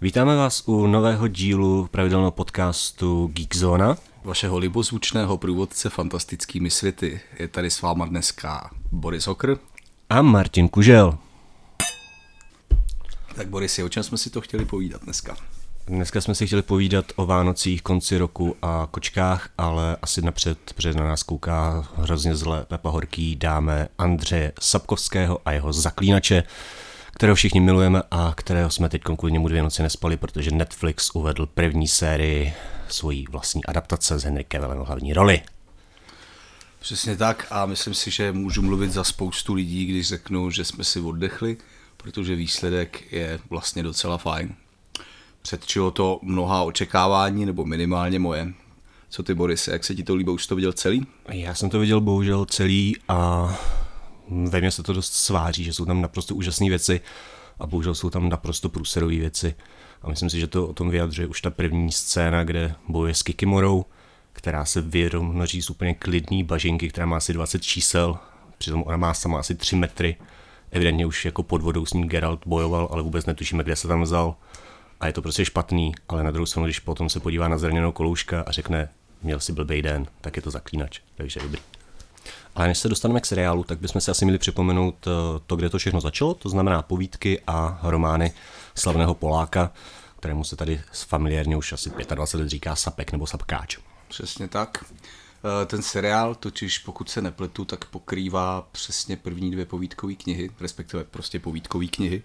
Vítáme vás u nového dílu pravidelného podcastu Geekzona. Vašeho libozvučného průvodce fantastickými světy. Je tady s váma dneska Boris Hokr. A Martin Kužel. Tak Boris, o čem jsme si to chtěli povídat dneska? Dneska jsme si chtěli povídat o Vánocích, konci roku a kočkách, ale asi napřed, protože na nás kouká hrozně zle Pepa Horký, dáme Andřeje Sapkovského a jeho zaklínače, kterého všichni milujeme a kterého jsme teď kvůli němu dvě noci nespali, protože Netflix uvedl první sérii svojí vlastní adaptace s Henry Cavillem hlavní roli. Přesně tak a myslím si, že můžu mluvit za spoustu lidí, když řeknu, že jsme si oddechli, protože výsledek je vlastně docela fajn. Předčilo to mnoha očekávání, nebo minimálně moje. Co ty, Boris, jak se ti to líbí? Už to viděl celý? Já jsem to viděl bohužel celý a ve mně se to dost sváří, že jsou tam naprosto úžasné věci a bohužel jsou tam naprosto průserové věci. A myslím si, že to o tom vyjadřuje už ta první scéna, kde bojuje s Kikimorou, která se vyrovnoří z úplně klidný bažinky, která má asi 20 čísel, přitom ona má sama asi 3 metry. Evidentně už jako pod vodou s ní Geralt bojoval, ale vůbec netušíme, kde se tam vzal. A je to prostě špatný, ale na druhou stranu, když potom se podívá na zraněnou kolouška a řekne, měl si blbý den, tak je to zaklínač, takže dobrý. Ale než se dostaneme k seriálu, tak bychom si asi měli připomenout eh, to, kde to všechno začalo, to znamená povídky a romány slavného Poláka, kterému se tady familiárně už asi 25 let říká Sapek nebo Sapkáč. Přesně tak. Eh, ten seriál totiž, pokud se nepletu, tak pokrývá přesně první dvě povídkové knihy, respektive prostě povídkové knihy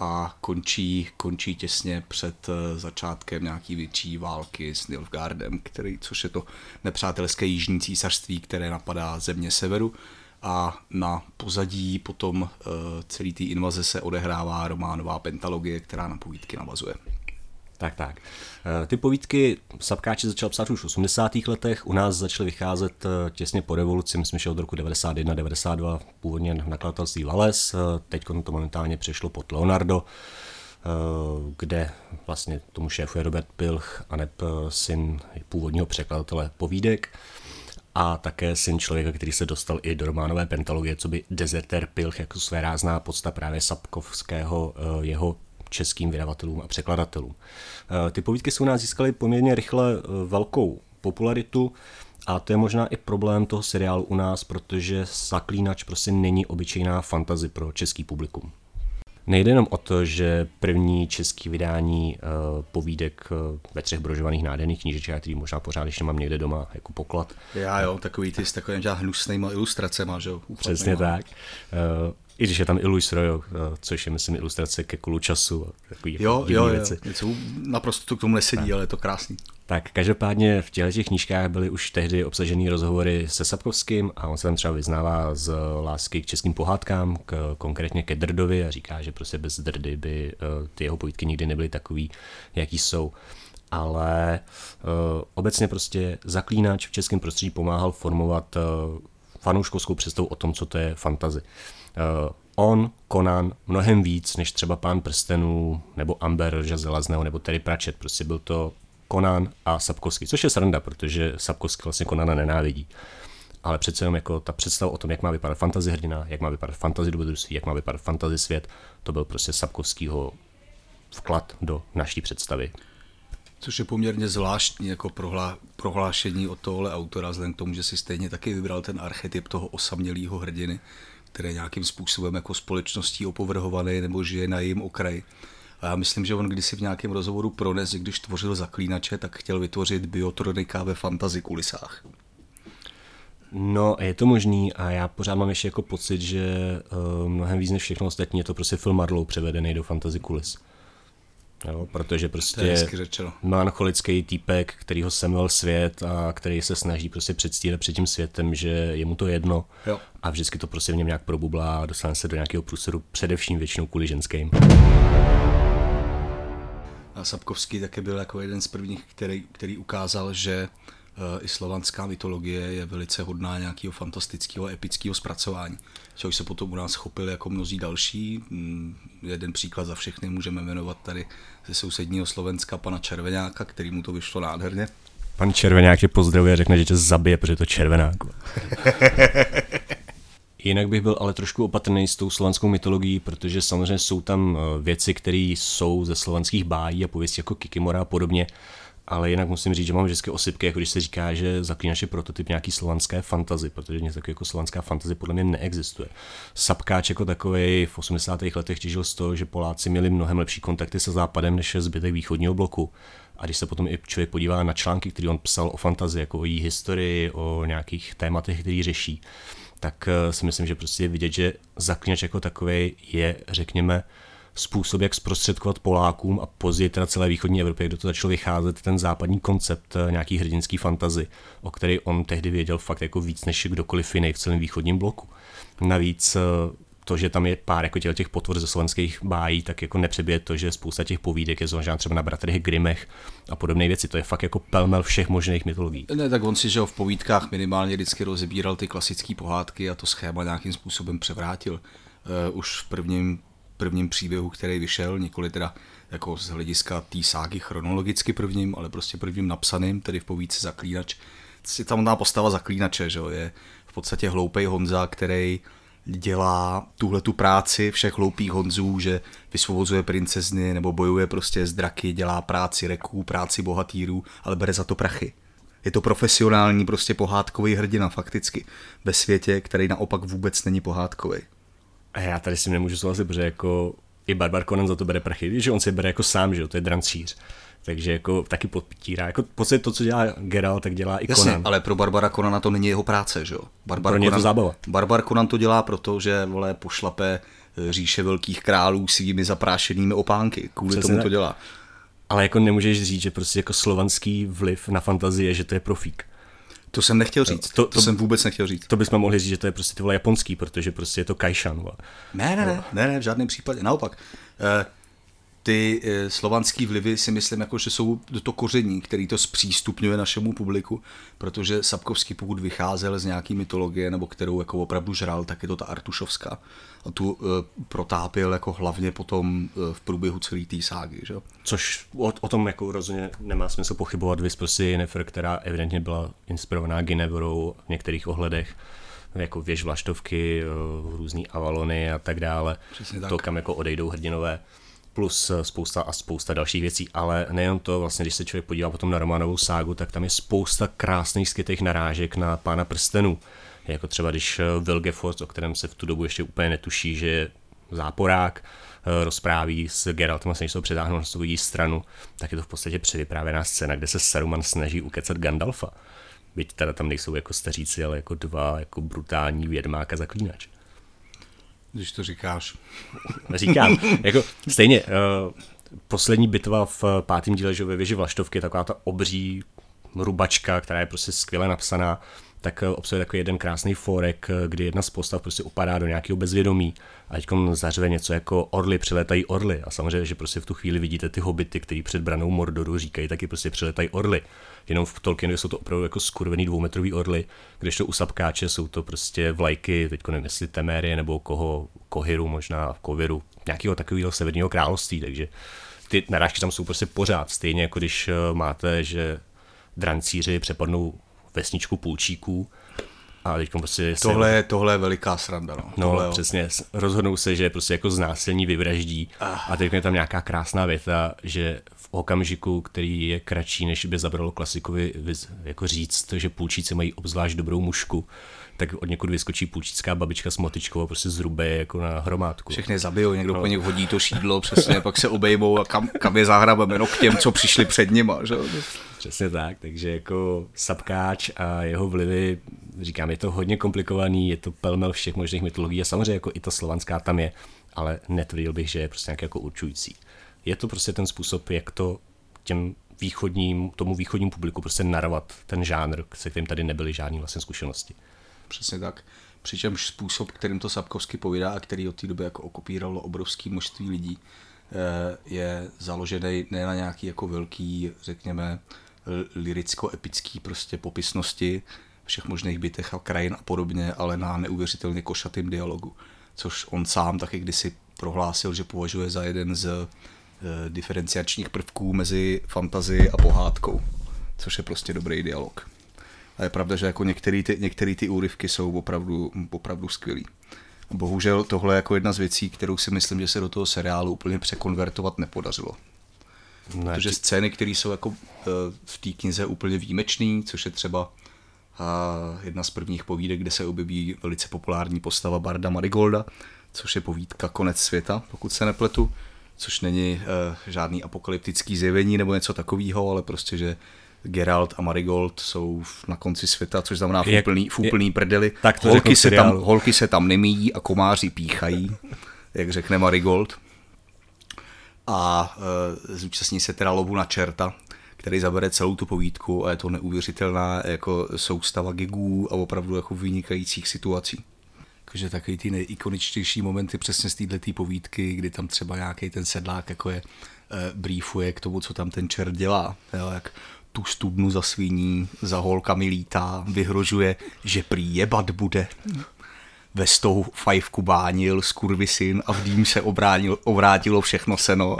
a končí, končí těsně před eh, začátkem nějaký větší války s Nilfgaardem, který, což je to nepřátelské jižní císařství, které napadá země severu a na pozadí potom uh, celý té invaze se odehrává románová pentalogie, která na povídky navazuje. Tak, tak. Eh, ty povídky Sapkáči začal psát už v 80. letech, u nás začaly vycházet eh, těsně po revoluci, myslím, že od roku 91-92, původně nakladatelství Lales, eh, teď to momentálně přešlo pod Leonardo, kde vlastně tomu šéfuje Robert Pilch a neb syn původního překladatele povídek a také syn člověka, který se dostal i do románové pentalogie, co by Deserter Pilch jako své rázná podsta právě Sapkovského, jeho českým vydavatelům a překladatelům. Eh, ty povídky se u nás získaly poměrně rychle eh, velkou popularitu a to je možná i problém toho seriálu u nás, protože Zaklínač prostě není obyčejná fantazy pro český publikum. Nejde jenom o to, že první český vydání uh, povídek ve třech brožovaných nádherných knížečkách, který možná pořád ještě mám někde doma jako poklad. Já jo, takový ty s takovým hnusnýma ilustracemi, že jo? Přesně tak. I když je tam i Royo, eh, což je, myslím, ilustrace ke kulu času a takový jo, jo, věci. Jo, něco naprosto to k tomu nesedí, tak. ale je to krásný. Tak každopádně v těchto těch knížkách byly už tehdy obsažený rozhovory se Sapkovským a on se tam třeba vyznává z lásky k českým pohádkám, k, konkrétně ke Drdovi a říká, že prostě bez Drdy by uh, ty jeho povídky nikdy nebyly takový, jaký jsou ale uh, obecně prostě zaklínač v českém prostředí pomáhal formovat uh, fanouškovskou představu o tom, co to je fantazy. Uh, on, Conan, mnohem víc než třeba Pán prstenů, nebo Amber Železného, nebo Terry Pratchett. Prostě byl to Conan a Sapkovský, což je sranda, protože Sapkovský vlastně Conana nenávidí. Ale přece jenom jako ta představa o tom, jak má vypadat fantasy hrdina, jak má vypadat fantasy dobrodružství, jak má vypadat fantasy svět, to byl prostě Sapkovskýho vklad do naší představy. Což je poměrně zvláštní jako prohlá, prohlášení od tohohle autora, vzhledem k tomu, že si stejně taky vybral ten archetyp toho osamělého hrdiny, který je nějakým způsobem jako společností opovrhovaný nebo žije na jejím okraji. A já myslím, že on kdysi v nějakém rozhovoru prones, když tvořil zaklínače, tak chtěl vytvořit biotronika ve fantasy kulisách. No, je to možný a já pořád mám ještě jako pocit, že uh, mnohem víc než všechno ostatní je to prostě film Marlow převedený do fantasy kulis. Jo, protože prostě melancholický týpek, který ho semil svět a který se snaží prostě předstírat před tím světem, že je mu to jedno jo. a vždycky to prostě v něm nějak probublá a dostane se do nějakého průseru, především většinou kvůli ženským. A Sapkovský také byl jako jeden z prvních, který, který ukázal, že Eh, i slovanská mytologie je velice hodná nějakého fantastického, epického zpracování, čehož se potom u nás chopili jako mnozí další. Mm, jeden příklad za všechny můžeme jmenovat tady ze sousedního Slovenska pana Červenáka, který mu to vyšlo nádherně. Pan Červenák tě pozdravuje a řekne, že tě zabije, protože je to červenák. Jinak bych byl ale trošku opatrný s tou slovanskou mytologií, protože samozřejmě jsou tam eh, věci, které jsou ze slovanských bájí a pověstí jako Kikimora a podobně, ale jinak musím říct, že mám vždycky osypky, jako když se říká, že zaklínač je prototyp nějaký slovanské fantazy, protože něco takového jako slovanská fantazy podle mě neexistuje. Sapkáč jako takový v 80. letech těžil z toho, že Poláci měli mnohem lepší kontakty se západem než zbytek východního bloku. A když se potom i člověk podívá na články, které on psal o fantazii, jako o její historii, o nějakých tématech, který řeší, tak eh, si myslím, že prostě je vidět, že zaklínač jako takový je, řekněme, způsob, jak zprostředkovat Polákům a později teda celé východní Evropě, kdo to začal vycházet ten západní koncept eh, nějaký hrdinský fantazy, o který on tehdy věděl fakt jako víc než kdokoliv jiný v celém východním bloku. Navíc eh, to, že tam je pár jako těch potvor ze slovenských bájí, tak jako nepřebije to, že spousta těch povídek je založena třeba na bratrech Grimech a podobné věci. To je fakt jako pelmel všech možných mytologií. Ne, tak on si, že v povídkách minimálně vždycky rozebíral ty klasické pohádky a to schéma nějakým způsobem převrátil. Uh, už v prvním prvním příběhu, který vyšel, nikoli teda jako z hlediska té ságy chronologicky prvním, ale prostě prvním napsaným, tedy v povídce Zaklínač. Je tamná postava Zaklínače, že je v podstatě hloupej Honza, který dělá tuhle tu práci všech hloupých Honzů, že vysvobozuje princezny nebo bojuje prostě s draky, dělá práci reků, práci bohatýrů, ale bere za to prachy. Je to profesionální prostě pohádkový hrdina fakticky ve světě, který naopak vůbec není pohádkový. A já tady si nemůžu souhlasit, protože jako i Barbar Conan za to bere prachy, že on si bere jako sám, že jo, to je drancíř. Takže jako taky podpítírá. Jako v podstatě to, co dělá Geralt, tak dělá i Jasně, Conan. ale pro Barbara Conana to není jeho práce, že jo? Barbar pro Conan, je to zábava. Barbar Conan to dělá proto, že vole pošlape eh, říše velkých králů svými zaprášenými opánky. Kvůli Přesně tomu ne. to dělá. Ale jako nemůžeš říct, že prostě jako slovanský vliv na fantazie, že to je profík. To jsem nechtěl říct, to, to, to jsem vůbec nechtěl říct. To bychom mohli říct, že to je prostě ty japonský, protože prostě je to Kaishan. Ne, ne, ne, ne, ne, v žádném případě, naopak. Uh, ty e, slovanský vlivy si myslím, jako, že jsou to koření, který to zpřístupňuje našemu publiku, protože Sapkovský pokud vycházel z nějaký mytologie, nebo kterou jako opravdu žral, tak je to ta Artušovská. A tu e, protápil jako hlavně potom e, v průběhu celé té ságy. Že? Což o, o, tom jako rozhodně nemá smysl pochybovat. Vy prostě Jennifer, která evidentně byla inspirovaná Ginevrou v některých ohledech jako věž vlaštovky, různý avalony a tak dále. Přesně tak. To, kam jako odejdou hrdinové plus eh, spousta a spousta dalších věcí, ale nejen to, vlastně když se člověk podívá potom na románovou ságu, tak tam je spousta krásných skytých narážek na pána prstenů. Jako třeba když eh, Vilgefortz, o kterém se v tu dobu ještě úplně netuší, že je záporák, eh, rozpráví s Geraltem a se ho přetáhnout na svou stranu, tak je to v podstatě převyprávěná scéna, kde se Saruman snaží ukecat Gandalfa. Byť teda tam nejsou jako staříci, ale jako dva jako brutální vědmák a zaklínač když to říkáš. Říkám, jako stejně, uh, poslední bitva v pátém díle, že ve věži Vlaštovky, taková ta obří rubačka, která je prostě skvěle napsaná, tak eh, obsahuje takový jeden krásný forek, eh, kdy jedna z postav prostě upadá do nějakého bezvědomí a teď zařve něco jako orly, přiletají orly. A samozřejmě, že prostě v tu chvíli vidíte ty hobity, který před branou Mordoru říkají, taky prostě přiletají orly. Jenom v Tolkienu jsou to opravdu jako skurvený dvoumetrový orly, když to u Sapkáče jsou to prostě vlajky, teď nevím, jestli Temérie nebo koho, Kohiru možná, Koviru, nějakého takového severního království, takže ty narážky tam jsou prostě pořád, stejně jako když eh, máte, že drancíři přepadnou vesničku půlčíků. A teď prostě tohle, je, tohle je veliká sranda. No, no tohle, přesně. Rozhodnou se, že prostě jako znásilní vyvraždí. Ah. A teď je tam nějaká krásná věta, že v okamžiku, který je kratší, než by zabralo klasikovi jako říct, že půlčíci mají obzvlášť dobrou mušku, tak od někud vyskočí půlčická babička s motičkou a prostě zhrube jako na hromádku. Všechny zabijou, někdo no. po nich hodí to šídlo, přesně, pak se obejmou a kam, kam je zahrabeme, no k těm, co přišli před nima. Že? Přesně tak, takže jako Sapkáč a jeho vlivy, říkám, je to hodně komplikovaný, je to pelmel všech možných mytologií a samozřejmě jako i ta slovanská tam je, ale netvrdil bych, že je prostě nějak jako určující. Je to prostě ten způsob, jak to těm východním, tomu východním publiku prostě narvat ten žánr, se kterým tady nebyly žádné vlastně zkušenosti. Přesně tak. Přičemž způsob, kterým to Sapkovsky povídá a který od té doby jako okopíralo obrovské množství lidí, eh, je založený ne na nějaký jako velký, řekněme, liricko-epický prostě popisnosti všech možných bytech a krajin a podobně, ale na neuvěřitelně košatým dialogu. Což on sám taky kdysi prohlásil, že považuje za jeden z eh, diferenciačních prvků mezi fantazii a pohádkou. což je prostě dobrý dialog. A je pravda, že jako některé ty, některý ty úryvky jsou opravdu, opravdu skvělý. Bohužel tohle je jako jedna z věcí, kterou si myslím, že se do toho seriálu úplně překonvertovat nepodařilo. Ne, Protože scény, které jsou jako eh, v té knize úplně výjimečný, což je třeba jedna z prvních povídek, kde se objeví velice populární postava Barda Marigolda, což je povídka Konec světa, pokud se nepletu, což není uh, žádný apokalyptický zjevení nebo něco takového, ale prostě, že Geralt a Marigold jsou na konci světa, což znamená v úplný, v úplný prdeli. Tak to holky, se tam, holky se tam nemíjí a komáři píchají, jak řekne Marigold. A uh, zúčastní se teda lovu na čerta, který zabere celou tu povídku a je to neuvěřitelná jako soustava gigů a opravdu jako vynikajících situací. Takže takový ty nejikoničtější momenty přesně z této povídky, kdy tam třeba nějaký ten sedlák jako je e, briefuje k tomu, co tam ten čert dělá. Jo, jak tu studnu za svíní, za holkami lítá, vyhrožuje, že prý jebat bude. Ve stou fajfku bánil, syn a v dým se obránil, obrátilo všechno seno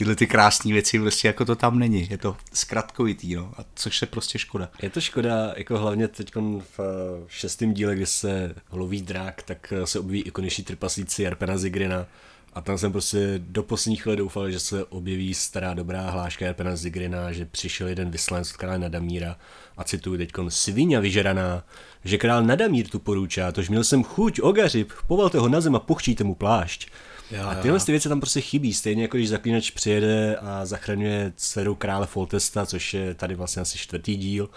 tyhle ty krásné věci prostě jako to tam není. Je to zkratkovitý, no, a což je prostě škoda. Je to škoda, jako hlavně teď v eh, šestém díle, kdy se loví drák, tak eh, se objeví ikoniční trpaslíci Jarpena Zigrina, a tam jsem prostě do posledních let doufal, že se objeví stará dobrá hláška Jarpena Zigrina, že přišel jeden vyslanec od krále Nadamíra a cituji teď svině vyžeraná, že král Nadamír tu poručá, tož měl jsem chuť, ogařib, povalte ho na zem a pochčíte mu plášť. Jo, a tyhle ty věci tam prostě chybí, stejně jako když zaklínač přijede a zachraňuje dceru krále Foltesta, což je tady vlastně asi čtvrtý díl,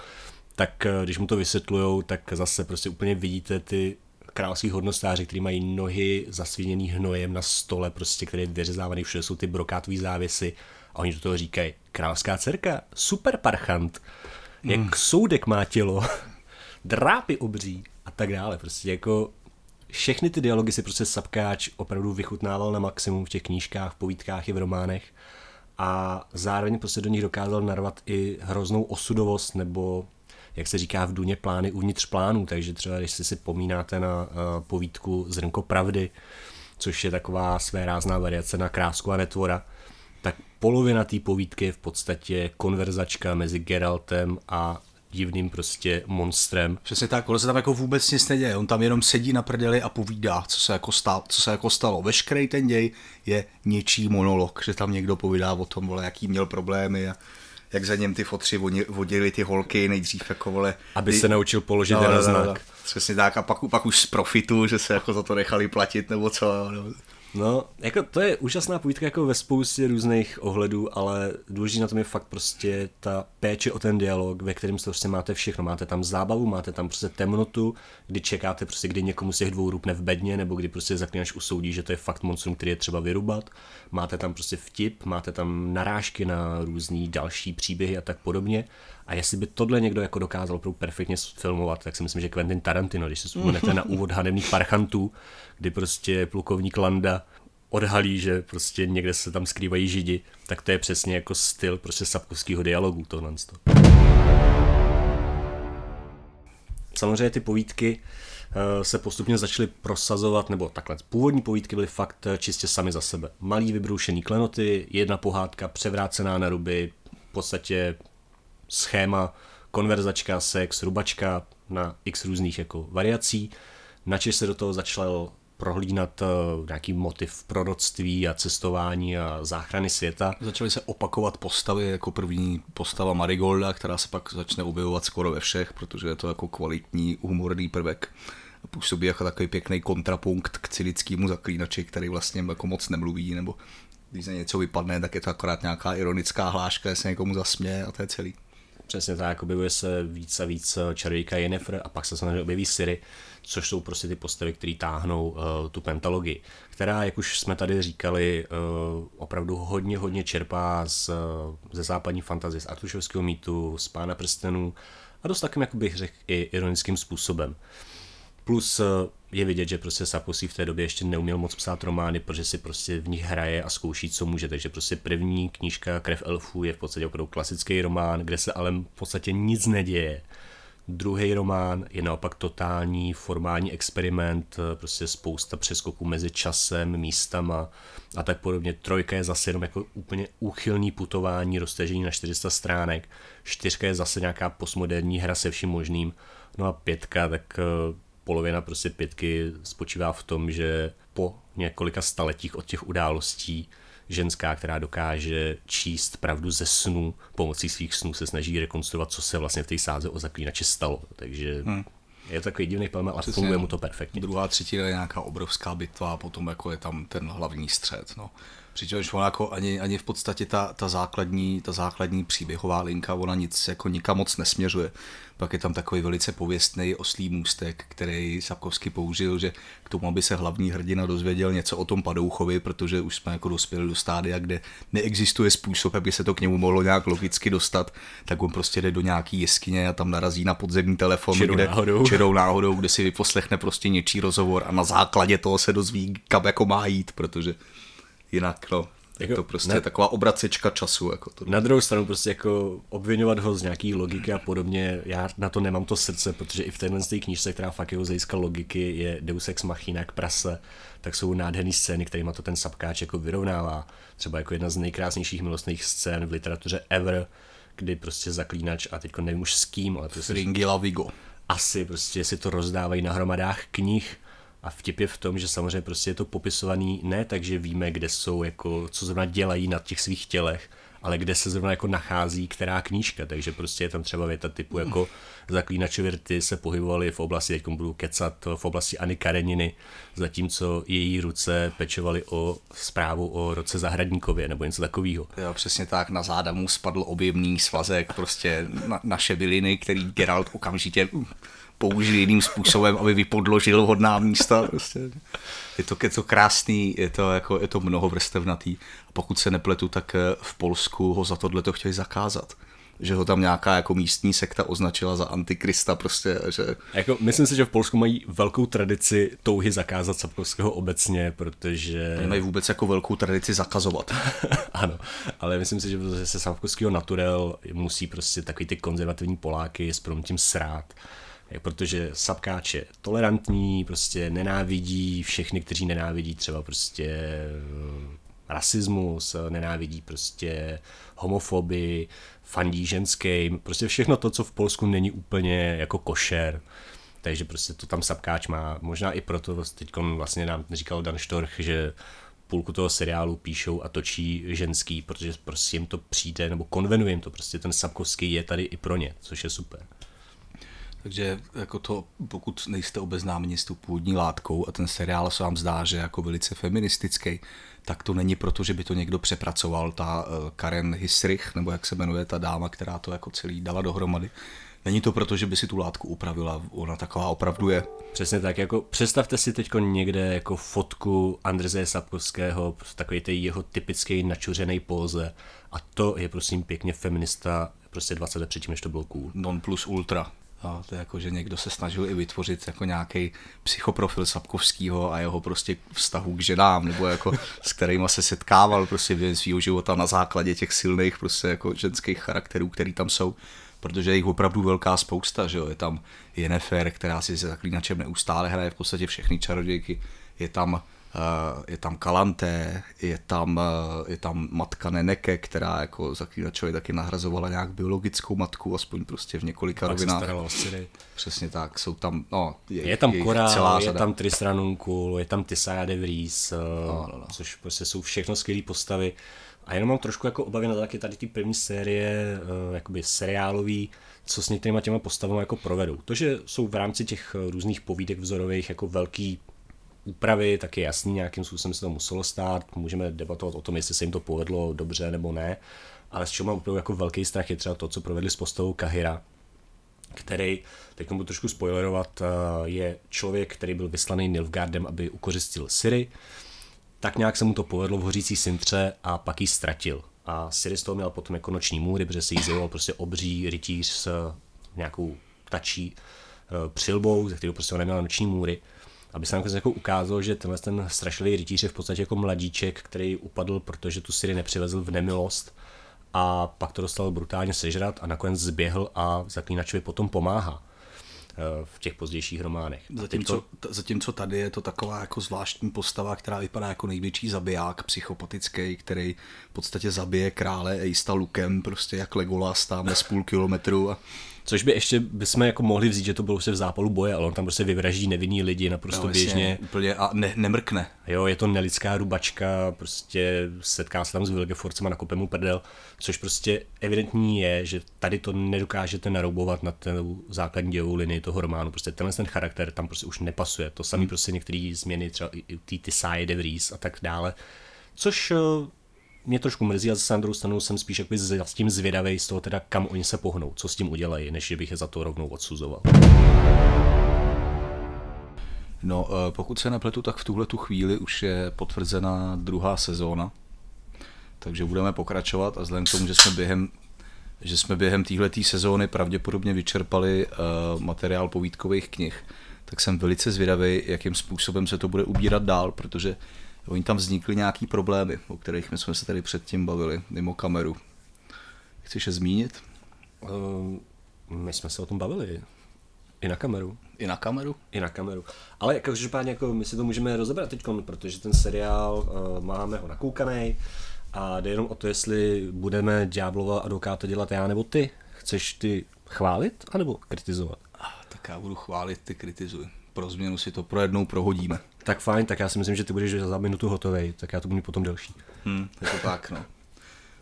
tak eh, když mu to vysvětlujou, tak zase prostě úplně vidíte ty královský hodnostáři, kteří mají nohy zasvíněný hnojem na stole, prostě, který je vyřezávaný, všude jsou ty brokátové závěsy a oni do toho říkají, královská dcerka, super parchant, jak mm. soudek má tělo, drápy obří a tak dále, prostě jako všechny ty dialogy si prostě Sapkáč opravdu vychutnával na maximum v těch knížkách, v povídkách i v románech. A zároveň prostě do nich dokázal narvat i hroznou osudovost nebo jak se říká v Duně plány uvnitř plánů, takže třeba když si si pomínáte na uh, povídku Zrnko pravdy, což je taková své rázná variace na krásku a netvora, tak polovina té povídky je v podstatě konverzačka mezi Geraltem a divným prostě monstrem. Přesně tak, ale se tam jako vůbec nic neděje, on tam jenom sedí na prdeli a povídá, co se jako stalo. Co se jako stalo. Veškerý ten děj je něčí monolog, že tam někdo povídá o tom, vole, jaký měl problémy a jak za něm ty fotři vodili ty holky nejdřív jako vole. Aby ty... se naučil položit no, na znak. No, no, no. Přesně tak a pak, pak už z profitu, že se jako za to nechali platit nebo co. No. No, jako to je úžasná povídka jako ve spoustě různých ohledů, ale důležité na tom je fakt prostě ta péče o ten dialog, ve kterém prostě máte všechno. Máte tam zábavu, máte tam prostě temnotu, kdy čekáte prostě, kdy někomu z těch dvou rupne v bedně, nebo kdy prostě zaklínač usoudí, že to je fakt monstrum, který je třeba vyrubat. Máte tam prostě vtip, máte tam narážky na různý další příběhy a tak podobně. A jestli by tohle někdo jako dokázal opravdu perfektně filmovat, tak si myslím, že Quentin Tarantino, když si vzpomenete na úvod hanebných parchantů, kdy prostě plukovník Landa odhalí, že prostě někde se tam skrývají židi, tak to je přesně jako styl prostě sapkovského dialogu tohle. Samozřejmě ty povídky eh, se postupně začaly prosazovat, nebo takhle, původní povídky byly fakt eh, čistě sami za sebe. Malý vybroušený klenoty, jedna pohádka převrácená na ruby, v podstatě schéma, konverzačka, sex, rubačka na x různých jako variací. Načež se do toho začal prohlídnout uh, nějaký motiv proroctví a cestování a záchrany světa. Začaly se opakovat postavy, jako první postava Marigolda, která se pak začne objevovat skoro ve všech, protože je to jako kvalitní humorný prvek. Působí jako takový pěkný kontrapunkt k cynickému zaklínači, který vlastně jako moc nemluví, nebo když se něco vypadne, tak je to akorát nějaká ironická hláška, se někomu zasměje a to je celý. Přesně tak, objevuje se víc a víc čarodějka Yennefer a pak se samozřejmě objeví Siri, což jsou prostě ty postavy, které táhnou uh, tu pentalogii, která, jak už jsme tady říkali, uh, opravdu hodně, hodně čerpá z, ze západní fantazie, z Artušovského mýtu, z Pána prstenů a dost takým, jak bych řekl, i ironickým způsobem. Uh, Plus eh, je vidět, že prostě Saposí v té době ještě neuměl moc psát romány, protože si prostě v nich hraje a zkouší, co může. Takže prostě první knížka Krev elfů je v podstatě opravdu klasický román, kde se ale v podstatě nic neděje. Druhý román je naopak totální formální experiment, prostě spousta přeskoků mezi časem, místama a tak podobně. Trojka je zase jenom jako úplně úchylný putování, roztažení na 400 stránek. Čtyřka je zase nějaká postmoderní hra se vším možným. No a pětka, tak eh, polovina prostě pětky spočívá v tom, že po několika staletích od těch událostí ženská, která dokáže číst pravdu ze snů, pomocí svých snů se snaží rekonstruovat, co se vlastně v té sáze o zaklínači stalo. Takže hmm. je to takový divný film, ale Přesně, funguje mu to perfektně. Druhá třetina je nějaká obrovská bitva a potom jako je tam ten hlavní střed. No. Přičemž ona jako ani, ani v podstatě ta, ta, základní, ta základní příběhová linka, ona nic jako nikam moc nesměřuje. Pak je tam takový velice pověstný oslý můstek, který Sapkovský použil, že k tomu, aby se hlavní hrdina dozvěděl něco o tom Padouchovi, protože už jsme jako dospěli do stádia, kde neexistuje způsob, aby se to k němu mohlo nějak logicky dostat, tak on prostě jde do nějaký jeskyně a tam narazí na podzemní telefon, čirou kde, náhodou. čirou náhodou, kde si vyposlechne prostě něčí rozhovor a na základě toho se dozví, kam jako má jít, protože jinak, no, jako, to prostě na, je taková obracečka času. Jako to. Na druhou stranu prostě jako obvinovat ho z nějaký logiky a podobně, já na to nemám to srdce, protože i v téhle té knížce, která fakt jeho zejska logiky, je Deus Ex Machina k prase, tak jsou nádherné scény, kterými to ten sapkáč jako vyrovnává. Třeba jako jedna z nejkrásnějších milostných scén v literatuře ever, kdy prostě zaklínač a teďko nevím už s kým, ale prostě... Ringila Vigo. Asi prostě si to rozdávají na hromadách knih a vtip je v tom, že samozřejmě prostě je to popisovaný ne tak, že víme, kde jsou, jako, co zrovna dělají na těch svých tělech, ale kde se zrovna jako nachází která knížka, takže prostě je tam třeba věta typu jako zaklínačovi rty se pohybovali v oblasti, teď budu kecat, v oblasti Ani Kareniny, zatímco její ruce pečovaly o zprávu o roce Zahradníkově nebo něco takového. Jo, přesně tak, na záda mu spadl objemný svazek, prostě na, naše byliny, který Geralt okamžitě použil jiným způsobem, aby vypodložil hodná místa. Prostě. Je, to, je to krásný, je to, jako, je to mnohovrstevnatý. A pokud se nepletu, tak eh, v Polsku ho za tohle to chtěli zakázat že ho tam nějaká jako místní sekta označila za antikrista prostě, že... Jako, myslím si, že v Polsku mají velkou tradici touhy zakázat Sapkovského obecně, protože... Oni mají vůbec jako velkou tradici zakazovat. ano, ale myslím si, že se Sapkovského naturel musí prostě takový ty konzervativní Poláky s promítím srát protože Sapkáč je tolerantní, prostě nenávidí všechny, kteří nenávidí třeba prostě eh, rasismus, nenávidí prostě homofobii, fandí ženským, prostě všechno to, co v Polsku není úplně jako košer. Takže prostě to tam Sapkáč má. Možná i proto teď vlastně nám říkal Dan Štorch, že půlku toho seriálu píšou a točí ženský, protože prostě jim to přijde, nebo konvenuje jim to, prostě ten Sapkovský je tady i pro ně, což je super. Takže jako to, pokud nejste obeznámeni s tou původní látkou a ten seriál se vám zdá, že jako velice feministický, tak to není proto, že by to někdo přepracoval, ta uh, Karen Hisrich, nebo jak se jmenuje ta dáma, která to jako celý dala dohromady. Není to proto, že by si tu látku upravila, ona taková opravdu je. Přesně tak, jako představte si teď někde jako fotku Andrzeje Sapkovského, takový té jeho typický načuřený póze a to je prosím pěkně feminista prostě 20 let předtím, než to bylo cool. Non plus ultra. A to je jako, že někdo se snažil i vytvořit jako nějaký psychoprofil Sapkovského a jeho prostě vztahu k ženám, nebo jako s kterými se setkával prostě během svého života na základě těch silných prostě jako ženských charakterů, který tam jsou protože je jich opravdu velká spousta, že jo? je tam Jennifer, která si se zaklínačem neustále hraje v podstatě všechny čarodějky, je tam je tam Kalante, je tam, eh, je tam matka Neneke, která jako zaklínačovi taky nahrazovala nějak biologickou matku, aspoň prostě v několika Pak rovinách. Přesně tak, jsou tam, no, je, je tam Korál, celá je tam Tristranunkul, je tam Tisaya de Vries, eh, no, no, no. což prostě jsou všechno skvělé postavy. A jenom mám trošku jako obavy na taky tady ty první série, jakoby seriálový, co s některýma těma postavami jako provedou. To, že jsou v rámci těch různých povídek vzorových jako velký úpravy, tak je jasný, nějakým způsobem se to muselo stát. Můžeme debatovat o tom, jestli se jim to povedlo dobře nebo ne. Ale s čím mám opravdu jako velký strach je třeba to, co provedli s postavou Kahira, který, teď budu trošku spoilerovat, eh, je člověk, který byl vyslaný Nilfgaardem, aby ukořistil Siri. Tak nějak se mu to povedlo v hořící Sintře a pak ji ztratil. A Siri z toho měl potom jako noční můry, protože se jí zjevoval prostě obří rytíř s nějakou tačí eh, přilbou, ze kterou prostě on neměl noční můry aby se nám jako ukázalo, že tenhle ten strašlivý rytíř je v podstatě jako mladíček, který upadl, protože tu Siri nepřivezl v nemilost a pak to dostal brutálně sežrat a nakonec zběhl a zaklínačovi potom pomáhá. v těch pozdějších románech. Zatímco, zatímco tady je to taková jako zvláštní postava, která vypadá jako největší zabiják, psychopatický, který v podstatě zabije krále Eista lukem, prostě jak Legolas tam z půl kilometru a Což by ještě bychom jako mohli vzít, že to bylo se v zápalu boje, ale on tam prostě vyvraždí nevinný lidi naprosto no, běžně. Úplně a ne, nemrkne. Jo, je to nelidská rubačka, prostě setká se tam s Vilgeforcem a nakopem mu prdel, což prostě evidentní je, že tady to nedokážete naroubovat na tu základní dějovou linii toho románu. Prostě tenhle ten charakter tam prostě už nepasuje. To samý hmm. prostě některé změny, třeba i ty, de Vries a tak dále. Což eh, mě trošku mrzí a zase na druhou stranu jsem spíš jakoby s tím zvědavý z toho teda, kam oni se pohnou, co s tím udělají, než bych je za to rovnou odsuzoval. No, eh, pokud se nepletu, tak v tuhle tu chvíli už je potvrzena druhá sezóna, takže budeme pokračovat a vzhledem k tomu, že jsme během že jsme během téhleté sezóny pravděpodobně vyčerpali uh, materiál povídkových knih, tak jsem velice zvědavý, jakým způsobem se to bude ubírat dál, protože oni tam vznikly nějaký problémy, o kterých my jsme se tady předtím bavili, mimo kameru. Chceš je zmínit? Uh, my jsme se o tom bavili. I na kameru. I na kameru? I na kameru. Ale jako, každopádně jako my si to můžeme rozebrat teď, protože ten seriál uh, máme ho nakoukaný a jde jenom o to, jestli budeme Diablova advokáta dělat já nebo ty. Chceš ty chválit anebo kritizovat? Ah, tak já budu chválit, ty kritizuj. Pro změnu si to pro jednou prohodíme. Tak fajn, tak já si myslím, že ty budeš za minutu hotový, tak já to budu potom delší. Hmm, je to tak, no.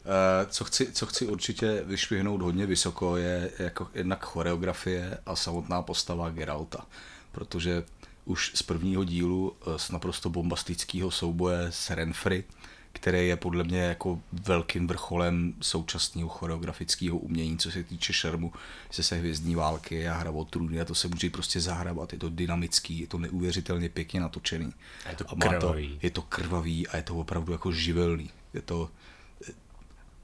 Eh, co chci, co chci určitě vyšvihnout hodně vysoko je jako jednak choreografie a samotná postava Geralta, protože už z prvního dílu eh, z naprosto bombastického souboje s Renfrey který je podle mě jako velkým vrcholem současného choreografického umění, co se týče šermu, se se hvězdní války a hra o trůny a to se může prostě zahrabat, je to dynamický, je to neuvěřitelně pěkně natočený. A je to a krvavý. To, je to krvavý a je to opravdu jako živelný. Je to,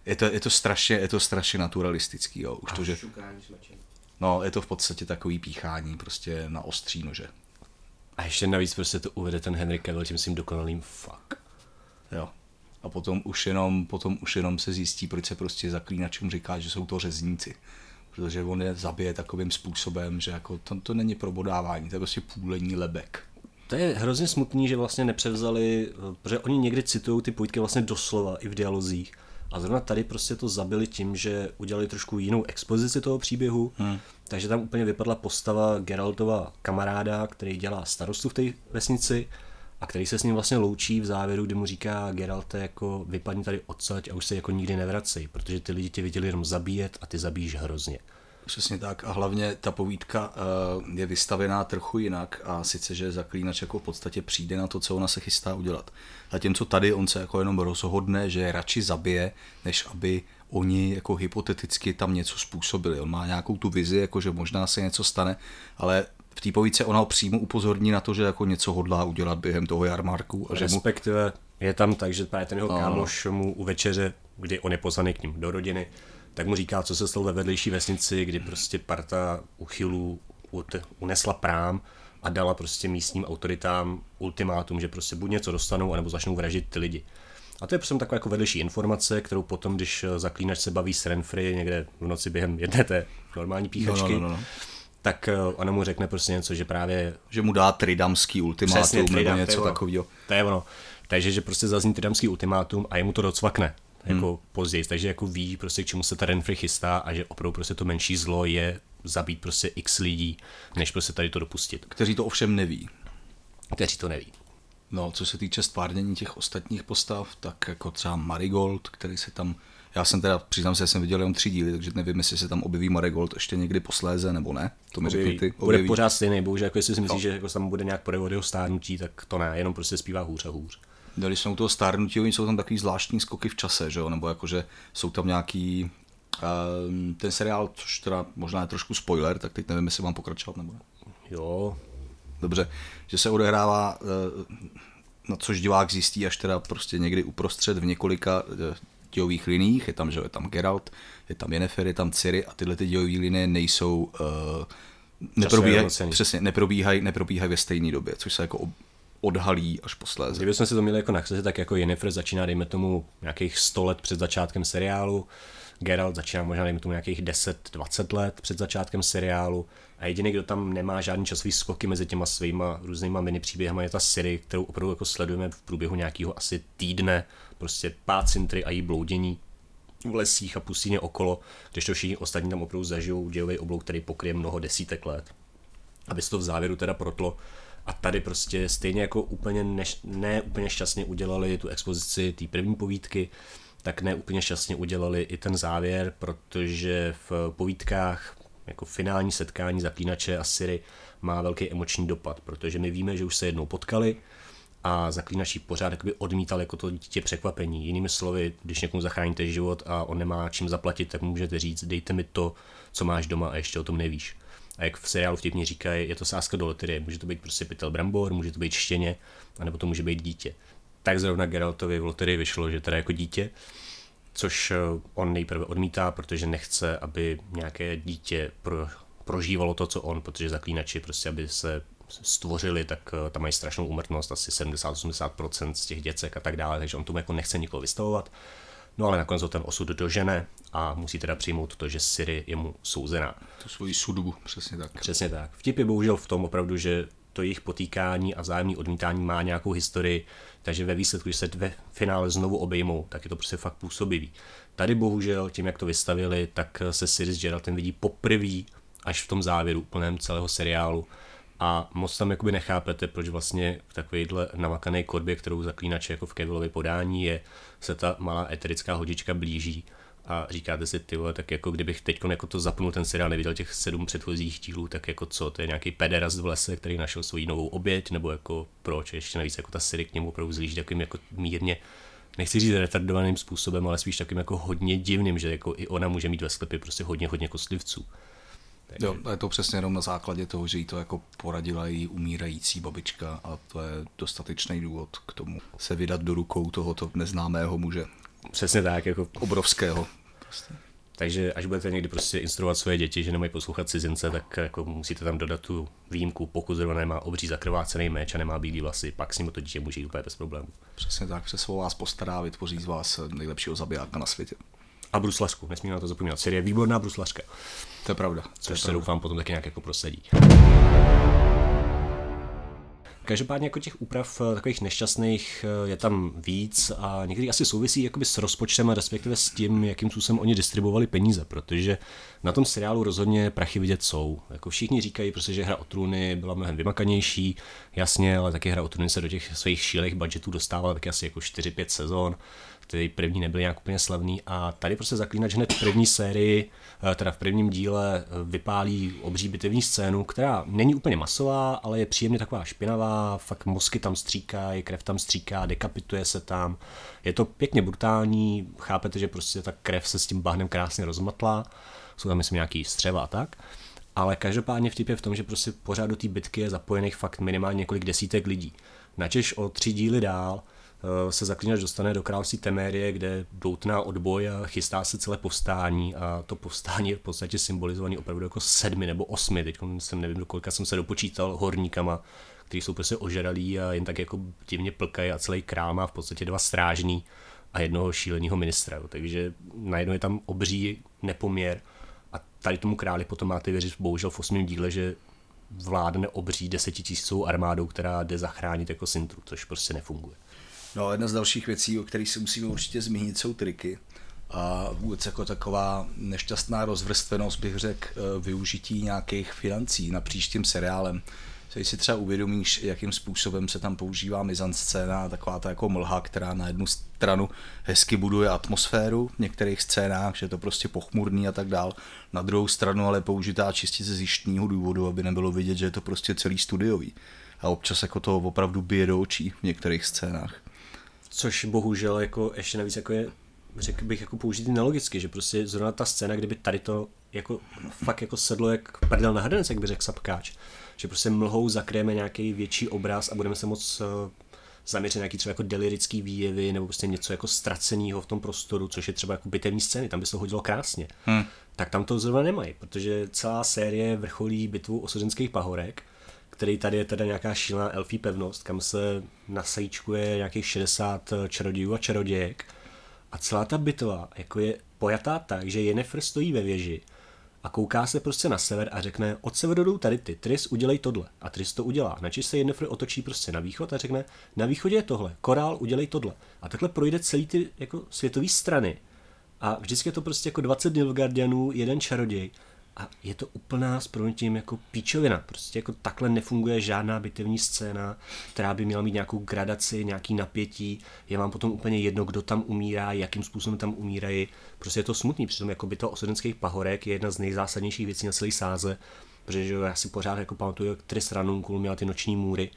je to, je to strašně, je to strašně naturalistický, jo. Už to, že... No, je to v podstatě takový píchání prostě na ostří nože. A ještě navíc prostě to uvede ten Henry Cavill tím svým dokonalým fuck. Jo a potom už jenom, potom už jenom se zjistí, proč se prostě zaklínačům říká, že jsou to řezníci. Protože on je zabije takovým způsobem, že jako to, to není probodávání, to je prostě půlení lebek. To je hrozně smutný, že vlastně nepřevzali, protože oni někdy citují ty pojítky vlastně doslova i v dialozích. A zrovna tady prostě to zabili tím, že udělali trošku jinou expozici toho příběhu, hmm. takže tam úplně vypadla postava Geraltova kamaráda, který dělá starostu v té vesnici a který se s ním vlastně loučí v závěru, kdy mu říká Geralte jako vypadni tady odsaď a už se jako nikdy nevracej, protože ty lidi tě viděli jenom zabíjet a ty zabíjíš hrozně. Přesně tak a hlavně ta povídka uh, je vystavená trochu jinak a sice, že zaklínač jako v podstatě přijde na to, co ona se chystá udělat. Zatímco tady on se jako jenom rozhodne, že radši zabije, než aby oni jako hypoteticky tam něco způsobili. On má nějakou tu vizi, jako že možná se něco stane, ale v té povídce ona ho přímo upozorní na to, že jako něco hodlá udělat během toho jarmarku. A že Respektive mu... je tam tak, že právě ten jeho no. kámoš mu u večeře, kdy on je pozvaný k ním do rodiny, tak mu říká, co se stalo ve vedlejší vesnici, kdy prostě parta uchylů unesla prám a dala prostě místním autoritám ultimátum, že prostě buď něco dostanou, anebo začnou vražit ty lidi. A to je prostě taková jako vedlejší informace, kterou potom, když zaklínač se baví s Renfrey někde v noci během jedné té normální píchačky, no, no, no, no tak eh, ona mu řekne prostě něco, že právě... Že mu dá tridamský ultimátum Přesně, tridam, nebo něco takového. To je ono. Takže, že prostě zazní tridamský ultimátum a jemu to docvakne jako hmm. později, takže jako ví prostě k čemu se ta Renfrey chystá a že opravdu prostě to menší zlo je zabít prostě x lidí, než prostě tady to dopustit. Kteří to ovšem neví. Kteří to neví. No, co se týče stvárnění těch ostatních postav, tak jako třeba Marigold, který se tam já jsem teda, přiznám se, že jsem viděl jenom tři díly, takže nevím, jestli se tam objeví Marigold ještě někdy posléze nebo ne. To mi řekni ty. Objeví. Bude pořád stejný, bohužel, jako jestli si myslíš, no. že jako tam bude nějak projevit jeho stárnutí, tak to ne, jenom prostě zpívá hůř a hůř. Dali jsou toho stárnutí, oni jsou tam takový zvláštní skoky v čase, že jo? nebo jakože jsou tam nějaký uh, ten seriál, což teda možná je trošku spoiler, tak teď nevím, jestli mám pokračovat nebo ne. Jo. Dobře, že se odehrává, uh, na což divák zjistí až teda prostě někdy uprostřed v několika uh, dějových liních, je tam, že je tam Geralt, je tam Yennefer, je tam Ciri a tyhle ty dějové linie nejsou uh, neprobíhají, přesně, neprobíhají, neprobíhají ve stejné době, což se jako odhalí až posléze. Kdybychom si to měli jako nakreslit, tak jako Jennifer začíná, dejme tomu, nějakých 100 let před začátkem seriálu, Geralt začíná možná, dejme tomu, nějakých 10-20 let před začátkem seriálu a jediný, kdo tam nemá žádný časový skoky mezi těma svýma různýma mini příběhama, je ta Siri, kterou opravdu jako sledujeme v průběhu nějakého asi týdne, prostě pát cintry a jí bloudění v lesích a pustině okolo, když to všichni ostatní tam opravdu zažijou dějový oblouk, který pokryje mnoho desítek let. Aby se to v závěru teda protlo. A tady prostě stejně jako úplně neš, ne úplně šťastně udělali tu expozici té první povídky, tak ne úplně šťastně udělali i ten závěr, protože v povídkách jako finální setkání zaklínače a Siri má velký emoční dopad, protože my víme, že už se jednou potkali, a zaklínač ji pořád jakoby odmítal jako to dítě překvapení. Jinými slovy, když někomu zachráníte život a on nemá čím zaplatit, tak můžete říct, dejte mi to, co máš doma a ještě o tom nevíš. A jak v seriálu vtipně říkají, je to sázka do loterie. Může to být prostě pytel brambor, může to být štěně, anebo to může být dítě. Tak zrovna Geraltovi v loterii vyšlo, že teda jako dítě, což eh, on nejprve odmítá, protože nechce, aby nějaké dítě pro, prožívalo to, co on, protože zaklínači prostě, aby se stvořili, tak eh, tam mají strašnou umrtnost, asi 70-80% z těch děcek a tak dále, takže on tomu jako nechce nikoho vystavovat. No ale nakonec ho ten osud dožene a musí teda přijmout to, že Siri je mu souzená. To svoji sudbu, přesně tak. Přesně tak. Vtip je bohužel v tom opravdu, že to jejich potýkání a vzájemné odmítání má nějakou historii, takže ve výsledku, když se ve finále znovu obejmou, tak je to prostě fakt působivý. Tady bohužel, tím jak to vystavili, tak se Siri s Geraltem vidí poprvé až v tom závěru plném celého seriálu a moc tam jakoby nechápete, proč vlastně v takovéhle namakané kodbě, kterou zaklínače jako v Kevillově podání je, se ta malá eterická hodička blíží a říkáte si, ty vole, tak jako kdybych teď jako to zapnul ten seriál, neviděl těch sedm předchozích dílů, tak jako co, to je nějaký pederast v lese, který našel svoji novou oběť, nebo jako proč, ještě navíc jako ta Siri k němu opravdu zlíží takovým jako mírně nechci říct retardovaným způsobem, ale spíš takovým jako hodně divným, že jako i ona může mít ve sklepě prostě hodně, hodně kostlivců. Takže... Jo, je to přesně jenom na základě toho, že jí to jako poradila její umírající babička a to je dostatečný důvod k tomu se vydat do rukou tohoto neznámého muže. Přesně tak, jako obrovského. Prostě. Takže až budete někdy prostě instruovat svoje děti, že nemají poslouchat cizince, tak jako musíte tam dodat tu výjimku, pokud zrovna nemá obří zakrvácený meč a nemá bílý vlasy, pak s ním to dítě může jít úplně bez problémů. Přesně tak, svou vás postará, vytvoří z vás nejlepšího zabijáka na světě. A bruslařku, nesmíme na to zapomínat. Série výborná bruslařka. To je pravda. Což je se pravda. doufám potom taky nějak jako prosadí. Každopádně jako těch úprav eh, takových nešťastných eh, je tam víc a někdy asi souvisí jakoby s rozpočtem a respektive s tím, jakým způsobem oni distribuovali peníze, protože na tom seriálu rozhodně prachy vidět jsou. Jako všichni říkají prostě, že hra o trůny byla mnohem vymakanější, jasně, ale taky hra o trůny se do těch svých šílech budgetů dostávala taky asi jako 4-5 sezon který první nebyl nějak úplně slavný a tady prostě zaklínač hned v první sérii, eh, teda v prvním díle eh, vypálí obří bitevní scénu, která není úplně masová, ale je příjemně taková špinavá, fakt mozky tam stříkají, krev tam stříká, dekapituje se tam. Je to pěkně brutální, chápete, že prostě ta krev se s tím bahnem krásně rozmatla, jsou tam myslím nějaký střeva a tak. Ale každopádně vtip je v tom, že prostě pořád do té bitky je zapojených fakt minimálně několik desítek lidí. Načež o tři díly dál se zaklínač dostane do království Temérie, kde doutná odboj a chystá se celé povstání a to povstání je v podstatě symbolizovaný opravdu jako sedmi nebo osmi, teď jsem nevím, do kolika jsem se dopočítal horníkama, kteří jsou prostě ožralí a jen tak jako divně plkají a celý král má v podstatě dva strážní a jednoho šíleného ministra. Takže najednou je tam obří nepoměr a tady tomu králi potom máte věřit bohužel v osmém díle, že vládne obří desetitisícovou armádou, která jde zachránit jako Sintru, což prostě nefunguje. No, jedna z dalších věcí, o kterých si musíme určitě zmínit, jsou triky. A vůbec jako taková nešťastná rozvrstvenost, bych řekl, eh, využití nějakých financí na příštím seriálem. Když si třeba uvědomíš, jakým způsobem se tam používá mizanscéna, taková ta jako mlha, která na jednu stranu hezky buduje atmosféru v některých scénách, že je to prostě pochmurný a tak dál. Na druhou stranu ale použitá čistě ze zjištního důvodu, aby nebylo vidět, že je to prostě celý studiový. A občas jako to opravdu bije do očí v některých scénách. Což bohužel jako ještě navíc jako je, řekl bych, jako použitý nelogicky, že prostě zrovna ta scéna, kdyby tady to jako fakt jako sedlo jak prdel na hrdenec, jak by řekl Sapkáč, že prostě mlhou zakryjeme nějaký větší obraz a budeme se moc uh, zaměřit nějaký třeba jako delirický výjevy nebo prostě něco jako ztraceného v tom prostoru, což je třeba jako bitevní scény, tam by se to hodilo krásně. Hmm. Tak tam to zrovna nemají, protože celá série vrcholí bitvu osuzenských pahorek, který tady je teda nějaká šílená elfí pevnost, kam se nasajíčkuje nějakých 60 čarodějů a čarodějek. A celá ta bitva jako je pojatá tak, že Yennefer stojí ve věži a kouká se prostě na sever a řekne, od severu jdou tady ty, Tris udělej tohle. A Tris to udělá. Načež se Yennefer otočí prostě na východ a řekne, na východě je tohle, korál udělej tohle. A takhle projde celý ty jako světové strany. A vždycky je to prostě jako 20 Nilfgaardianů, jeden čaroděj. A je to úplná s proměnitím jako píčovina. Prostě jako takhle nefunguje žádná bitevní scéna, která by měla mít nějakou gradaci, nějaký napětí. Je vám potom úplně jedno, kdo tam umírá, jakým způsobem tam umírají. Prostě je to smutný. Přitom jako by to osudenských pahorek je jedna z nejzásadnějších věcí na celý sáze. Protože já si pořád jako pamatuju, jak Tris Ranunkul měla ty noční můry,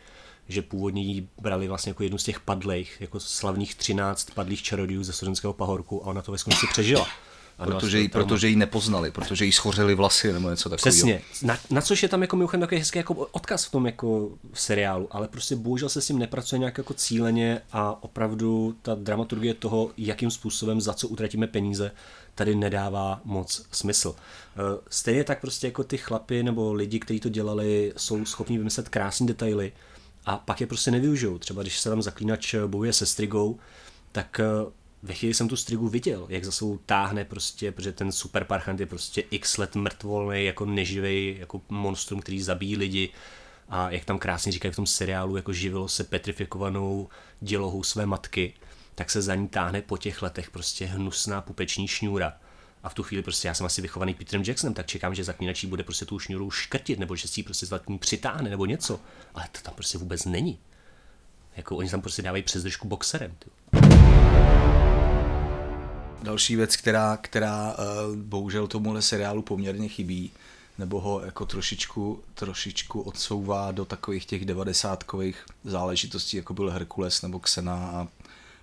že původně ji brali vlastně jako jednu z těch padlejch, jako slavných 13 padlých čarodějů ze Sudenského pahorku a ona to ve skutečnosti přežila. Protože jí, protože jí nepoznali, protože jí schořely vlasy nebo něco takového. Přesně. Na, na což je tam jako mimochodem takový hezký jako odkaz v tom jako v seriálu, ale prostě bohužel se s tím nepracuje nějak jako cíleně a opravdu ta dramaturgie toho, jakým způsobem, za co utratíme peníze, tady nedává moc smysl. Eh, stejně tak prostě jako ty chlapy nebo lidi, kteří to dělali, jsou schopni vymyslet krásné detaily a pak je prostě nevyužijou. Třeba když se tam zaklínač bojuje se strigou, tak eh, ve chvíli jsem tu strigu viděl, jak za sebou táhne prostě, protože ten super parchant je prostě x let mrtvolný, jako neživej, jako monstrum, který zabíjí lidi a jak tam krásně říkají v tom seriálu, jako živilo se petrifikovanou dělohou své matky, tak se za ní táhne po těch letech prostě hnusná pupeční šňůra. A v tu chvíli prostě já jsem asi vychovaný Petrem Jacksonem, tak čekám, že zaklínačí bude prostě tu šňůru škrtit, nebo že si ji prostě zatím přitáhne, nebo něco. Ale to tam prostě vůbec není. Jako oni tam prostě dávají přes držku boxerem. Ty. Další věc, která, která uh, bohužel tomuhle seriálu poměrně chybí, nebo ho jako trošičku, trošičku odsouvá do takových těch devadesátkových záležitostí, jako byl Herkules nebo Xena a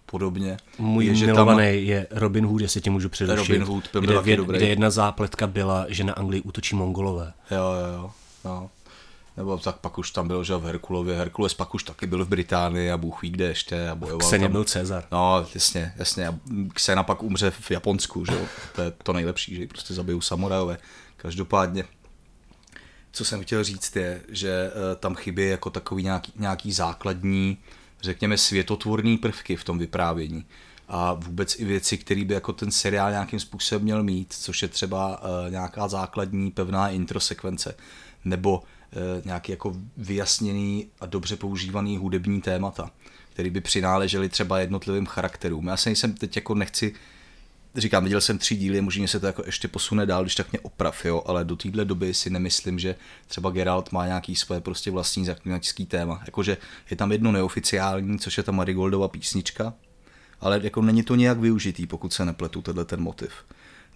podobně. Můj je, že tam... je Robin Hood, jestli tě můžu především. Robin Hood byl kde, taky dobrý. kde jedna zápletka byla, že na Anglii útočí Mongolové. Jo, jo, jo. jo. Nebo tak pak už tam byl, že v Herkulově. Herkules pak už taky byl v Británii a Bůh ví kde ještě a bojoval Kseně tam. byl Cezar. No, jasně, jasně. A Ksena pak umře v Japonsku, že jo. To je to nejlepší, že prostě zabijou samurajové. Každopádně, co jsem chtěl říct je, že uh, tam chybí jako takový nějaký, nějaký základní, řekněme, světotvorný prvky v tom vyprávění a vůbec i věci, které by jako ten seriál nějakým způsobem měl mít, což je třeba uh, nějaká základní pevná introsekvence, nebo Eh, nějaký jako vyjasněný a dobře používaný hudební témata, který by přináležely třeba jednotlivým charakterům. Já se nejsem teď jako nechci říkám, viděl jsem tři díly, možná se to jako ještě posune dál, když tak mě oprav, jo, ale do téhle doby si nemyslím, že třeba Geralt má nějaký svoje prostě vlastní zaklinačský téma. Jakože je tam jedno neoficiální, což je ta Marigoldova písnička, ale jako není to nějak využitý, pokud se nepletu, tenhle ten motiv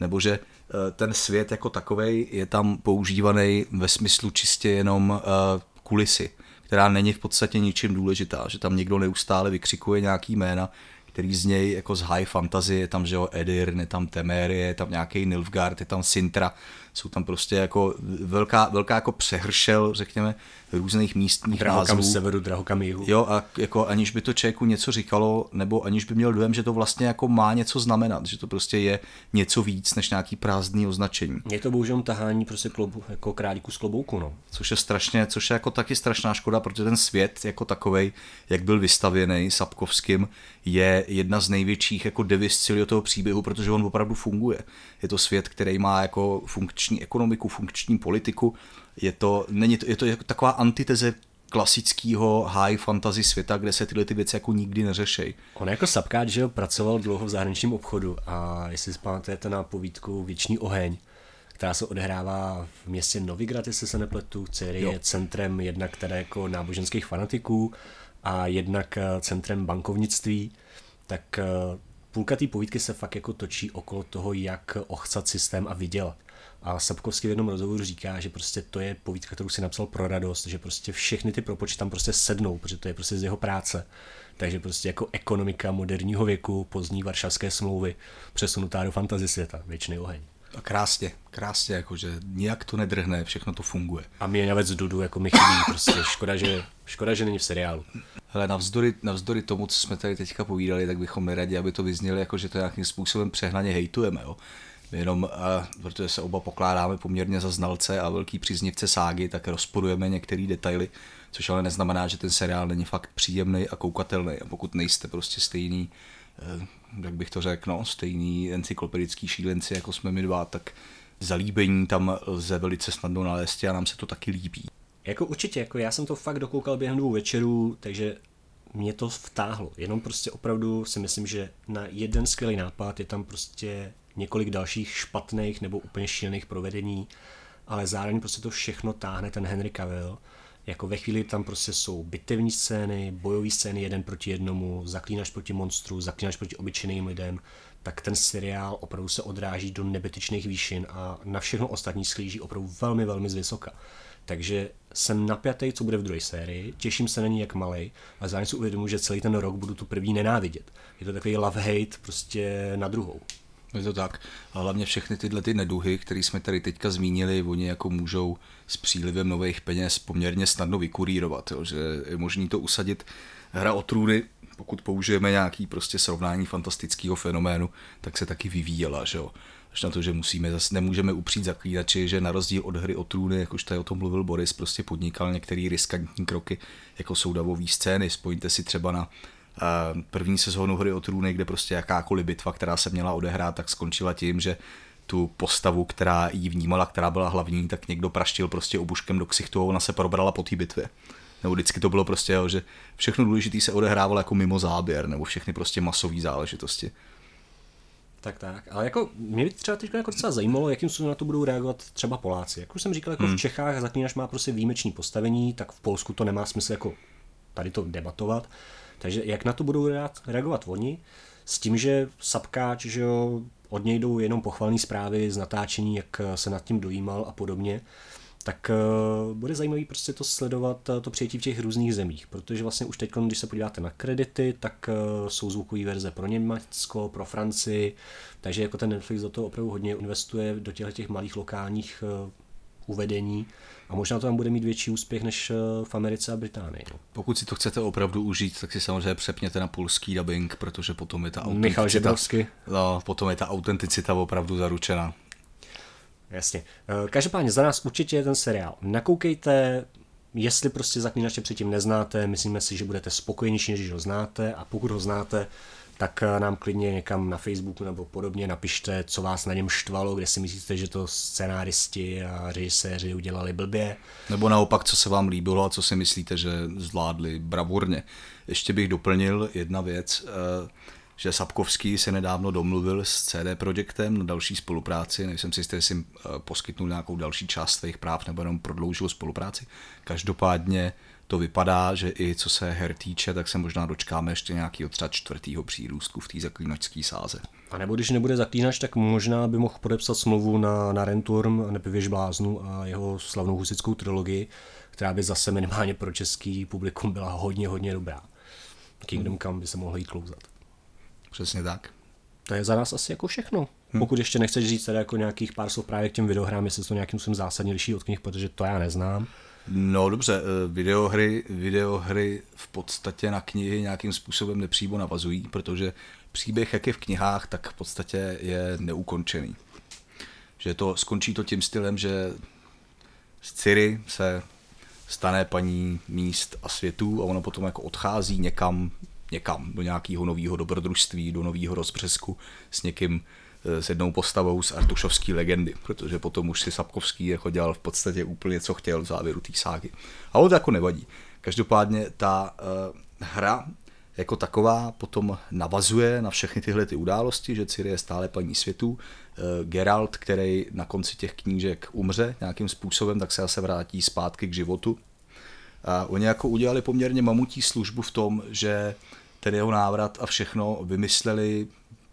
nebo že eh, ten svět jako takový je tam používaný ve smyslu čistě jenom eh, kulisy, která není v podstatě ničím důležitá, že tam někdo neustále vykřikuje nějaký jména, který z něj jako z high fantasy, je tam, že jo, Edir, je tam Temerie, je tam nějaký Nilfgaard, je tam Sintra, jsou tam prostě jako velká, velká jako přehršel, řekněme, různých místních drahokam názvů. severu, drahokam jihu. Jo, a jako aniž by to člověku něco říkalo, nebo aniž by měl dojem, že to vlastně jako má něco znamenat, že to prostě je něco víc než nějaký prázdný označení. Je to bohužel tahání prostě klobu, jako králíku z klobouku, no. Což je strašně, což je jako taky strašná škoda, protože ten svět jako takovej, jak byl vystavěný Sapkovským, je jedna z největších jako devis celého toho příběhu, protože on opravdu funguje. Je to svět, který má jako funkční ekonomiku, funkční politiku, je to, není to, je to jako taková antiteze klasického high fantasy světa, kde se tyhle ty věci jako nikdy neřešejí. On jako Sapkáč, že pracoval dlouho v zahraničním obchodu a jestli si pamatujete na povídku Věčný oheň, která se odehrává v městě Novigrad, jestli se nepletu, který je centrem jednak teda jako náboženských fanatiků a jednak eh, centrem bankovnictví, tak eh, půlka té povídky se fakt jako točí okolo toho, jak ochcat systém a vydělat. A Sapkovský v jednom rozhovoru říká, že prostě to je povídka, kterou si napsal pro radost, že prostě všechny ty propočty tam prostě sednou, protože to je prostě z jeho práce. Takže prostě jako ekonomika moderního věku, pozdní varšavské smlouvy, přesunutá do fantasy světa, věčný oheň. A krásně, krásně, jakože nijak to nedrhne, všechno to funguje. A měňavec Dudu jako mi chybí, prostě škoda, že, škoda, že není v seriálu. Hele, navzdory, navzdory tomu, co jsme tady teďka povídali, tak bychom neradi, aby to vyznělo jako, že to nějakým způsobem přehnaně hejtujeme, jo jenom uh, protože se oba pokládáme poměrně za znalce a velký příznivce ságy, tak rozporujeme některé detaily, což ale neznamená, že ten seriál není fakt příjemný a koukatelný. A pokud nejste prostě stejný, uh, jak bych to řekl, no, stejný encyklopedický šílenci, jako jsme my dva, tak zalíbení tam lze velice snadno nalézt a nám se to taky líbí. Jako určitě, jako já jsem to fakt dokoukal během dvou večerů, takže mě to vtáhlo. Jenom prostě opravdu si myslím, že na jeden skvělý nápad je tam prostě několik dalších špatných nebo úplně šílených provedení, ale zároveň prostě to všechno táhne ten Henry Cavill. Jako ve chvíli tam prostě jsou bitevní scény, bojové scény jeden proti jednomu, zaklínač proti monstru, zaklínač proti obyčejným lidem, tak ten seriál opravdu se odráží do nebetyčných výšin a na všechno ostatní sklíží opravdu velmi, velmi z. Takže jsem napjatý, co bude v druhé sérii, těším se na ní jak malej, ale zároveň si uvědomuji, že celý ten rok budu tu první nenávidět. Je to takový love-hate prostě na druhou. Je to tak. A hlavně všechny tyhle ty neduhy, které jsme tady teďka zmínili, oni jako můžou s přílivem nových peněz poměrně snadno vykurírovat, jo, že je možný to usadit. Hra o trůny, pokud použijeme nějaký prostě srovnání fantastického fenoménu, tak se taky vyvíjela, že jo. Až na to, že musíme, zase nemůžeme upřít zaklínači, že na rozdíl od hry o trůny, jak už tady o tom mluvil Boris, prostě podnikal některé riskantní kroky, jako jsou davové scény. Spojňte si třeba na první sezónu hry o trůny, kde prostě jakákoliv bitva, která se měla odehrát, tak skončila tím, že tu postavu, která ji vnímala, která byla hlavní, tak někdo praštil prostě obuškem do ksichtu a ona se probrala po té bitvě. Nebo vždycky to bylo prostě, že všechno důležité se odehrávalo jako mimo záběr, nebo všechny prostě masové záležitosti. Tak, tak. Ale jako mě by třeba teď jako docela zajímalo, jakým způsobem na to budou reagovat třeba Poláci. Jak už jsem říkal, jako hmm. v Čechách zaklínač má prostě výjimečný postavení, tak v Polsku to nemá smysl jako tady to debatovat. Takže jak na to budou reagovat oni? S tím, že Sapkáč, že jo, od něj jdou jenom pochvalné zprávy z natáčení, jak se nad tím dojímal a podobně, tak uh, bude zajímavý prostě to sledovat, uh, to přijetí v těch různých zemích, protože vlastně už teď, když se podíváte na kredity, tak uh, jsou zvukové verze pro Německo, pro Francii, takže jako ten Netflix do toho opravdu hodně investuje do těchto těch malých lokálních uvedení a možná to tam bude mít větší úspěch než eh, v Americe a Británii. No. Pokud si to chcete opravdu užít, tak si samozřejmě přepněte na polský dubbing, protože potom je ta autenticita, Michal Žebrovsky. No, potom je ta autenticita opravdu zaručena. Jasně. Eh, každopádně za nás určitě je ten seriál. Nakoukejte, jestli prostě zaklínače předtím neznáte, myslíme si, že budete spokojenější, než ho znáte a pokud ho znáte, tak eh, nám klidně někam na Facebooku nebo podobně napište, co vás na něm štvalo, kde si myslíte, že to scenáristi a režiséři udělali blbě. Nebo naopak, co se vám líbilo a co si myslíte, že zvládli bravurně. Ještě bych doplnil jedna věc, eh, že Sapkovský se nedávno domluvil s CD Projektem na další spolupráci. Nejsem si jistý, jestli jim eh, poskytnul nějakou další část svých práv nebo jenom prodloužil spolupráci. Každopádně to vypadá, že i co se her týče, tak se možná dočkáme ještě nějakého třeba čtvrtého přírůstku v té zaklínačské sáze. A nebo když nebude zaklínač, tak možná by mohl podepsat smlouvu na, na Renturm, Nepivěž bláznu a jeho slavnou husickou trilogii, která by zase minimálně pro český publikum byla hodně, hodně dobrá. Kingdom Come by se mohl jít klouzat. Přesně tak. To je za nás asi jako všechno. Hmm. Pokud ještě nechceš říct teda jako nějakých pár slov právě k těm videohrám, jestli to nějakým způsobem zásadně liší od knih, protože to já neznám. No dobře, eh, videohry, videohry v podstatě na knihy nějakým způsobem nepřímo navazují, protože příběh, jak je v knihách, tak v podstatě je neukončený. Že to skončí to tím stylem, že z Ciri se stane paní míst a světů a ona potom jako odchází někam, někam do nějakého nového dobrodružství, do nového rozbřesku s někým, s jednou postavou z Artušovské legendy, protože potom už si Sapkovský jako dělal v podstatě úplně, co chtěl v závěru té ságy. A to jako nevadí. Každopádně ta uh, hra jako taková potom navazuje na všechny tyhle ty události, že Ciri je stále paní světů. Uh, Geralt, který na konci těch knížek umře nějakým způsobem, tak se zase vrátí zpátky k životu. A oni jako udělali poměrně mamutí službu v tom, že ten jeho návrat a všechno vymysleli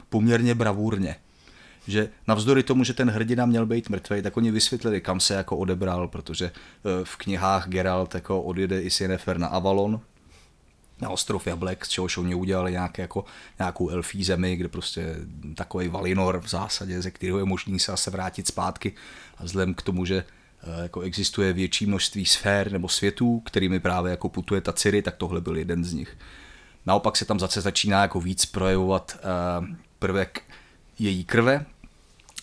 poměrně bravurně že navzdory tomu, že ten hrdina měl být mrtvý, tak oni vysvětlili, kam se jako odebral, protože e, v knihách Geralt jako odjede i Yennefer na Avalon, na ostrov Jablek, z čehož oni udělali nějaké, jako, nějakou elfí zemi, kde prostě takový Valinor v zásadě, ze kterého je možný se zase vrátit zpátky a vzhledem k tomu, že e, jako existuje větší množství sfér nebo světů, kterými právě jako putuje ta Ciri, tak tohle byl jeden z nich. Naopak se tam zase začíná jako víc projevovat uh, prvek její krve,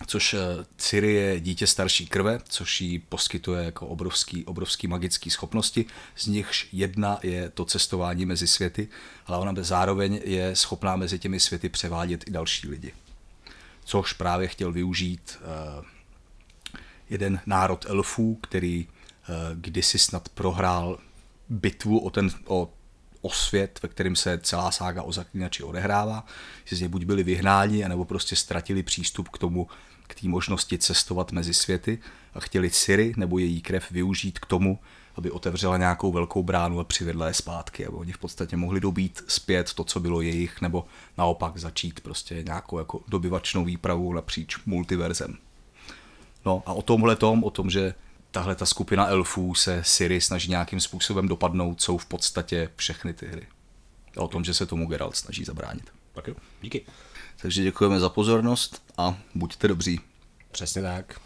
což eh, Ciri je dítě starší krve, což jí poskytuje jako obrovský, obrovský magický schopnosti, z nichž jedna je to cestování mezi světy, ale ona zároveň je schopná mezi těmi světy převádět i další lidi. Což právě chtěl využít uh, jeden národ elfů, který kdysi snad prohrál bitvu o, ten, o o svět, ve kterém se celá sága o zaklínači odehrává, že něj buď byli vyhnáni, anebo prostě ztratili přístup k tomu, k té možnosti cestovat mezi světy a chtěli Siri nebo její krev využít k tomu, aby otevřela nějakou velkou bránu a přivedla je zpátky, aby oni v podstatě mohli dobít zpět to, co bylo jejich, nebo naopak začít prostě nějakou jako dobyvačnou výpravu napříč multiverzem. No a o tomhle tom, o tom, že tahle ta skupina elfů se Siri snaží nějakým způsobem dopadnout, jsou v podstatě všechny ty hry. A o tom, že se tomu Geralt snaží zabránit. Tak jo, díky. Takže děkujeme za pozornost a buďte dobří. Přesně tak.